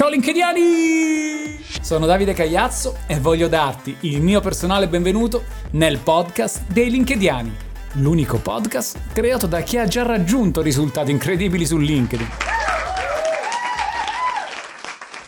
Ciao LinkedIani! Sono Davide Cagliazzo e voglio darti il mio personale benvenuto nel podcast dei LinkedIani, l'unico podcast creato da chi ha già raggiunto risultati incredibili su LinkedIn.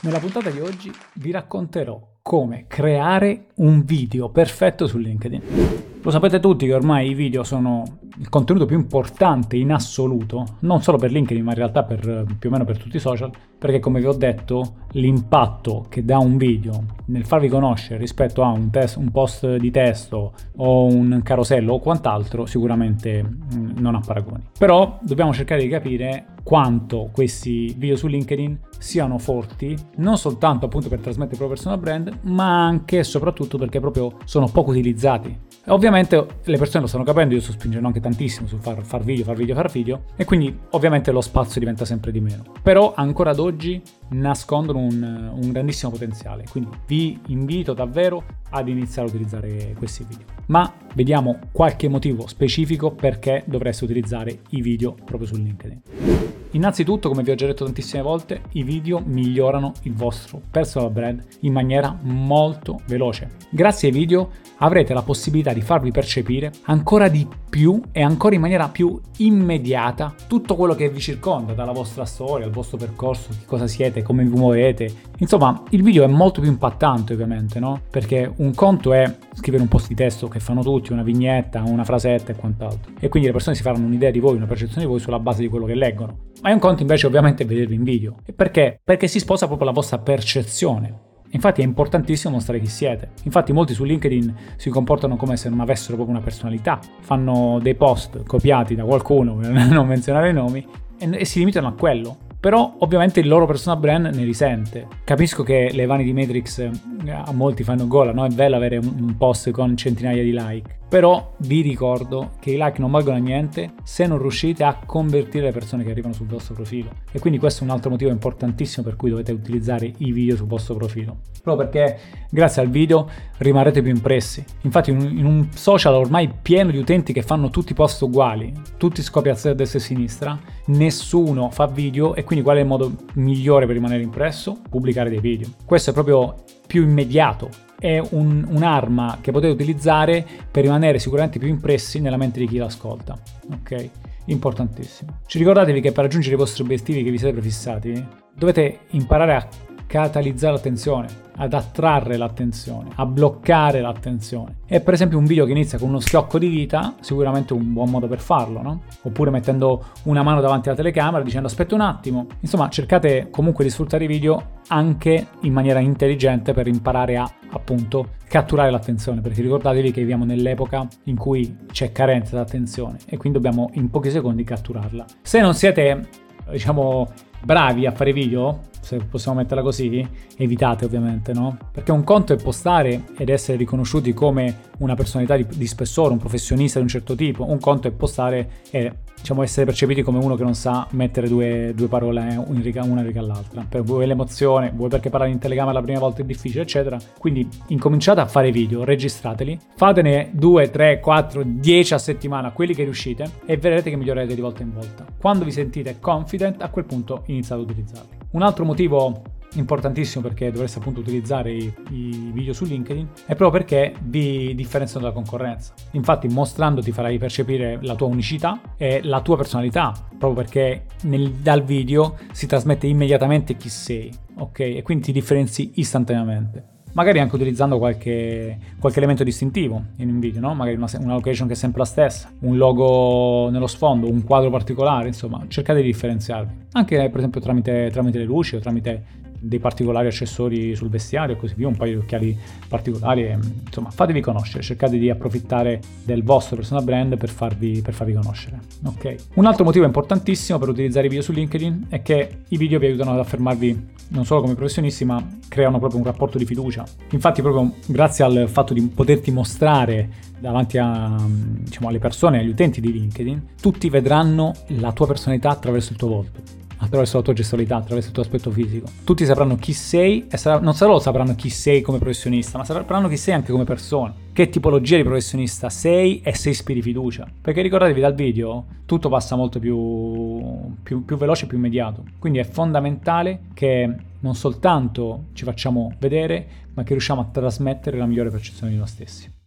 Nella puntata di oggi vi racconterò come creare un video perfetto su LinkedIn. Lo sapete tutti che ormai i video sono il contenuto più importante in assoluto, non solo per LinkedIn, ma in realtà per, più o meno per tutti i social, perché come vi ho detto, l'impatto che dà un video nel farvi conoscere rispetto a un, test, un post di testo o un carosello o quant'altro, sicuramente mm, non ha paragoni. Però dobbiamo cercare di capire quanto questi video su LinkedIn siano forti, non soltanto appunto per trasmettere il proprio personal brand, ma anche e soprattutto perché proprio sono poco utilizzati. Ovviamente le persone lo stanno capendo, io sto spingendo anche tantissimo su far, far video, far video, far video, e quindi ovviamente lo spazio diventa sempre di meno. Però ancora ad oggi nascondono un, un grandissimo potenziale, quindi vi invito davvero ad iniziare a utilizzare questi video. Ma vediamo qualche motivo specifico perché dovreste utilizzare i video proprio su LinkedIn. Innanzitutto, come vi ho già detto tantissime volte, i video migliorano il vostro personal brand in maniera molto veloce. Grazie ai video avrete la possibilità di farvi percepire ancora di più e ancora in maniera più immediata tutto quello che vi circonda, dalla vostra storia, al vostro percorso, che cosa siete, come vi muovete. Insomma, il video è molto più impattante ovviamente, no? Perché un conto è scrivere un post di testo che fanno tutti, una vignetta, una frasetta e quant'altro. E quindi le persone si faranno un'idea di voi, una percezione di voi sulla base di quello che leggono. Ma è un conto invece ovviamente vedervi in video. E perché? Perché si sposa proprio la vostra percezione. Infatti è importantissimo mostrare chi siete. Infatti molti su LinkedIn si comportano come se non avessero proprio una personalità. Fanno dei post copiati da qualcuno, per non menzionare i nomi, e, si limitano a quello. Però ovviamente il loro personal brand ne risente. Capisco che le vanity matrix eh, a molti fanno gola, no? È bello avere un post con centinaia di like. Però vi ricordo che i like non valgono niente se non riuscite a convertire le persone che arrivano sul vostro profilo. E quindi questo è un altro motivo importantissimo per cui dovete utilizzare i video sul vostro profilo. Proprio perché grazie al video rimarrete più impressi. Infatti in un, social ormai pieno di utenti che fanno tutti post uguali, tutti scopiazzati a destra e a sinistra, nessuno fa video e quindi qual è il modo migliore per rimanere impresso? Pubblicare dei video. Questo è proprio più immediato è un, un'arma che potete utilizzare per rimanere sicuramente più impressi nella mente di chi l'ascolta. Ok? Importantissimo. Ci ricordatevi che per raggiungere i vostri obiettivi che vi siete prefissati, dovete imparare a catalizzare l'attenzione ad attrarre l'attenzione, a bloccare l'attenzione. E per esempio un video che inizia con uno schiocco di dita, sicuramente un buon modo per farlo, no? Oppure mettendo una mano davanti alla telecamera dicendo aspetta un attimo. Insomma, cercate comunque di sfruttare i video anche in maniera intelligente per imparare a appunto catturare l'attenzione, perché ricordatevi che viviamo nell'epoca in cui c'è carenza d'attenzione e quindi dobbiamo in pochi secondi catturarla. Se non siete diciamo bravi a fare video, se possiamo metterla così, evitate ovviamente, no? Perché un conto è postare ed essere riconosciuti come una personalità di, di spessore, un professionista di un certo tipo, un conto è postare e diciamo essere percepiti come uno che non sa mettere due, due parole una in riga all'altra. Per voi l'emozione, vuoi perché parlare in telecamera la prima volta è difficile, eccetera. Quindi incominciate a fare video, registrateli, fatene 2, 3, 4, 10 a settimana, quelli che riuscite, e vedrete che migliorerete di volta in volta. Quando vi sentite confident, a quel punto iniziate ad utilizzarli. Un altro motivo importantissimo perché dovreste appunto utilizzare i, i, video su LinkedIn è proprio perché vi differenziano dalla concorrenza. Infatti mostrandoti farai percepire la tua unicità e la tua personalità, proprio perché nel, dal video si trasmette immediatamente chi sei, ok? E quindi ti differenzi istantaneamente magari anche utilizzando qualche, qualche, elemento distintivo in un video, no? magari una, una, location che è sempre la stessa, un logo nello sfondo, un quadro particolare, insomma, cercate di differenziarvi, anche per esempio tramite, tramite le luci o tramite dei particolari accessori sul vestiario e così via, un paio di occhiali particolari, e, insomma fatevi conoscere, cercate di approfittare del vostro personal brand per farvi, per farvi conoscere. Ok. Un altro motivo importantissimo per utilizzare i video su LinkedIn è che i video vi aiutano ad affermarvi non solo come professionisti, ma creano proprio un rapporto di fiducia. Infatti, proprio grazie al fatto di poterti mostrare davanti a, diciamo, alle persone, agli utenti di LinkedIn, tutti vedranno la tua personalità attraverso il tuo volto attraverso la tua gestualità, attraverso il tuo aspetto fisico. Tutti sapranno chi sei e sarà, non solo sapranno chi sei come professionista, ma sapranno chi sei anche come persona. Che tipologia di professionista sei e se ispiri fiducia. Perché ricordatevi dal video tutto passa molto più, più, più veloce e più immediato. Quindi è fondamentale che non soltanto ci facciamo vedere, ma che riusciamo a trasmettere la migliore percezione di noi stessi.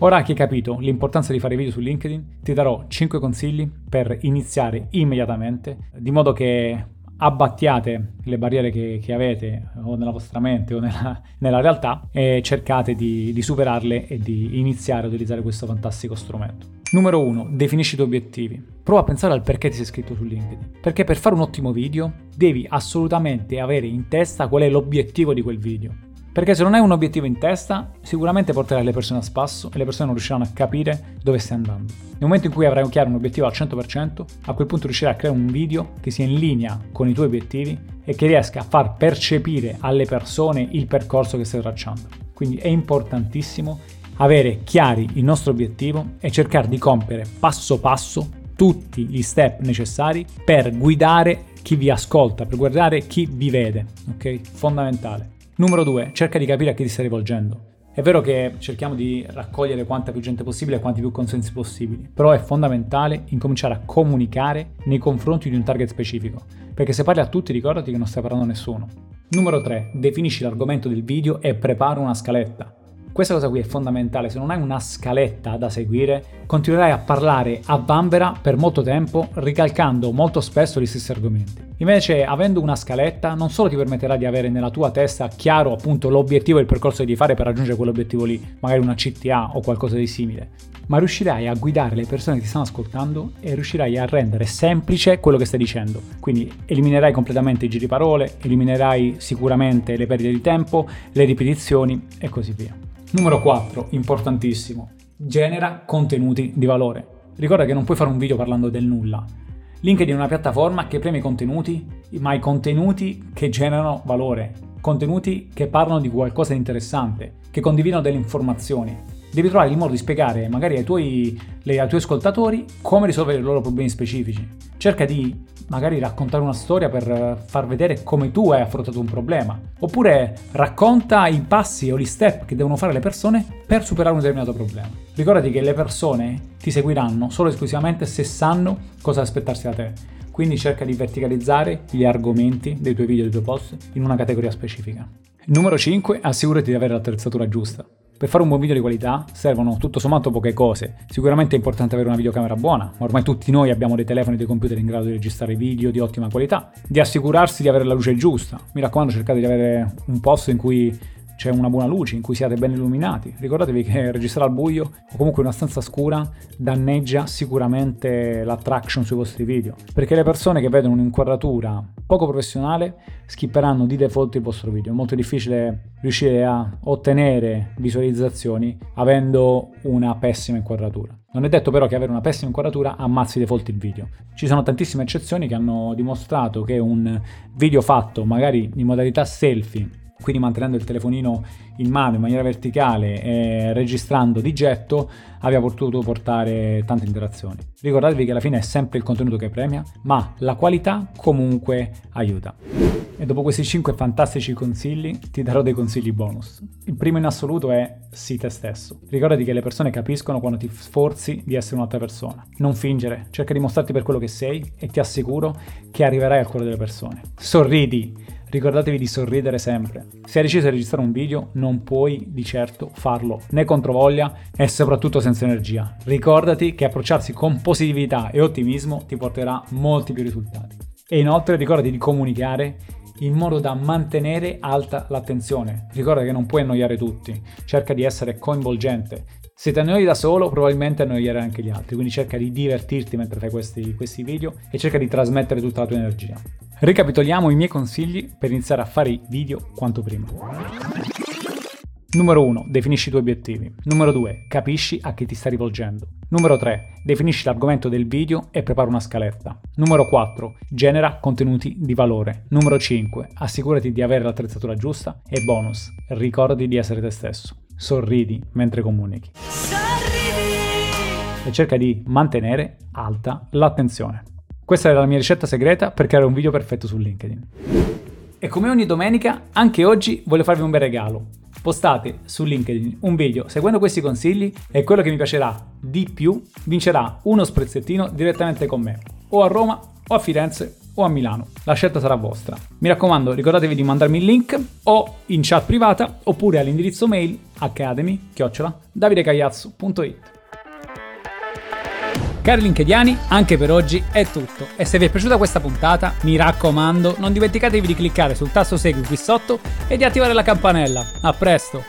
Ora che hai capito l'importanza di fare video su LinkedIn, ti darò 5 consigli per iniziare immediatamente, di modo che abbattiate le barriere che, che, avete o nella vostra mente o nella, nella realtà e cercate di, di, superarle e di iniziare a utilizzare questo fantastico strumento. Numero 1. Definisci i tuoi obiettivi. Prova a pensare al perché ti sei iscritto su LinkedIn. Perché per fare un ottimo video devi assolutamente avere in testa qual è l'obiettivo di quel video. Perché se non hai un obiettivo in testa, sicuramente porterai le persone a spasso e le persone non riusciranno a capire dove stai andando. Nel momento in cui avrai un chiaro un obiettivo al 100%, a quel punto riuscirai a creare un video che sia in linea con i tuoi obiettivi e che riesca a far percepire alle persone il percorso che stai tracciando. Quindi è importantissimo avere chiari il nostro obiettivo e cercare di compiere passo passo tutti gli step necessari per guidare chi vi ascolta, per guardare chi vi vede, ok? Fondamentale. Numero 2. Cerca di capire a chi ti stai rivolgendo. È vero che cerchiamo di raccogliere quanta più gente possibile e quanti più consensi possibili, però è fondamentale incominciare a comunicare nei confronti di un target specifico, perché se parli a tutti ricordati che non stai parlando a nessuno. Numero 3. Definisci l'argomento del video e prepara una scaletta. Questa cosa qui è fondamentale, se non hai una scaletta da seguire, continuerai a parlare a bambera per molto tempo, ricalcando molto spesso gli stessi argomenti. Invece, avendo una scaletta, non solo ti permetterà di avere nella tua testa chiaro appunto l'obiettivo e il percorso che devi fare per raggiungere quell'obiettivo lì, magari una CTA o qualcosa di simile, ma riuscirai a guidare le persone che ti stanno ascoltando e riuscirai a rendere semplice quello che stai dicendo. Quindi eliminerai completamente i giri parole, eliminerai sicuramente le perdite di tempo, le ripetizioni e così via. Numero 4, importantissimo, genera contenuti di valore. Ricorda che non puoi fare un video parlando del nulla. LinkedIn è una piattaforma che premia i contenuti, ma i contenuti che generano valore, contenuti che parlano di qualcosa di interessante, che condividono delle informazioni. Devi trovare il modo di spiegare magari ai tuoi, ai tuoi ascoltatori come risolvere i loro problemi specifici. Cerca di magari raccontare una storia per far vedere come tu hai affrontato un problema. Oppure racconta i passi o gli step che devono fare le persone per superare un determinato problema. Ricordati che le persone ti seguiranno solo e esclusivamente se sanno cosa aspettarsi da te. Quindi cerca di verticalizzare gli argomenti dei tuoi video e dei tuoi post in una categoria specifica. Numero 5. Assicurati di avere l'attrezzatura giusta. Per fare un buon video di qualità servono tutto sommato poche cose. Sicuramente è importante avere una videocamera buona, ma ormai tutti noi abbiamo dei telefoni e dei computer in grado di registrare video di ottima qualità. Di assicurarsi di avere la luce giusta. Mi raccomando, cercate di avere un posto in cui c'è una buona luce, in cui siate ben illuminati. Ricordatevi che registrare al buio o comunque in una stanza scura danneggia sicuramente l'attraction sui vostri video, perché le persone che vedono un'inquadratura poco professionale skipperanno di default il vostro video. È molto difficile riuscire a ottenere visualizzazioni avendo una pessima inquadratura. Non è detto però che avere una pessima inquadratura ammazzi default il video. Ci sono tantissime eccezioni che hanno dimostrato che un video fatto magari in modalità selfie quindi mantenendo il telefonino in mano in maniera verticale e registrando di getto abbia potuto portare tante interazioni. Ricordatevi che alla fine è sempre il contenuto che premia, ma la qualità comunque aiuta. E dopo questi 5 fantastici consigli ti darò dei consigli bonus. Il primo in assoluto è sii te stesso. Ricordati che le persone capiscono quando ti sforzi di essere un'altra persona. Non fingere, cerca di mostrarti per quello che sei e ti assicuro che arriverai al cuore delle persone. Sorridi ricordatevi di sorridere sempre. Se hai deciso di registrare un video, non puoi di certo farlo né controvoglia e soprattutto senza energia. Ricordati che approcciarsi con positività e ottimismo ti porterà molti più risultati. E inoltre ricordati di comunicare in modo da mantenere alta l'attenzione. Ricorda che non puoi annoiare tutti, cerca di essere coinvolgente. Se ti annoi da solo, probabilmente annoierai anche gli altri, quindi cerca di divertirti mentre fai questi, questi video e cerca di trasmettere tutta la tua energia. Ricapitoliamo i miei consigli per iniziare a fare i video quanto prima. Numero 1. Definisci i tuoi obiettivi. Numero 2. Capisci a chi ti stai rivolgendo. Numero 3. Definisci l'argomento del video e prepara una scaletta. Numero 4. Genera contenuti di valore. Numero 5. Assicurati di avere l'attrezzatura giusta. E bonus. Ricordati di essere te stesso. Sorridi mentre comunichi. Sorridi! E cerca di mantenere alta l'attenzione. Questa era la mia ricetta segreta per creare un video perfetto su LinkedIn. E come ogni domenica, anche oggi voglio farvi un bel regalo. Postate su LinkedIn un video seguendo questi consigli e quello che mi piacerà di più vincerà uno sprezzettino direttamente con me, o a Roma o a Firenze o a Milano. La scelta sarà vostra. Mi raccomando, ricordatevi di mandarmi il link o in chat privata oppure all'indirizzo mail academy-davidecaiazzo.it Cari linkediani, anche per oggi è tutto e se vi è piaciuta questa puntata, mi raccomando, non dimenticatevi di cliccare sul tasto segui qui sotto e di attivare la campanella. A presto!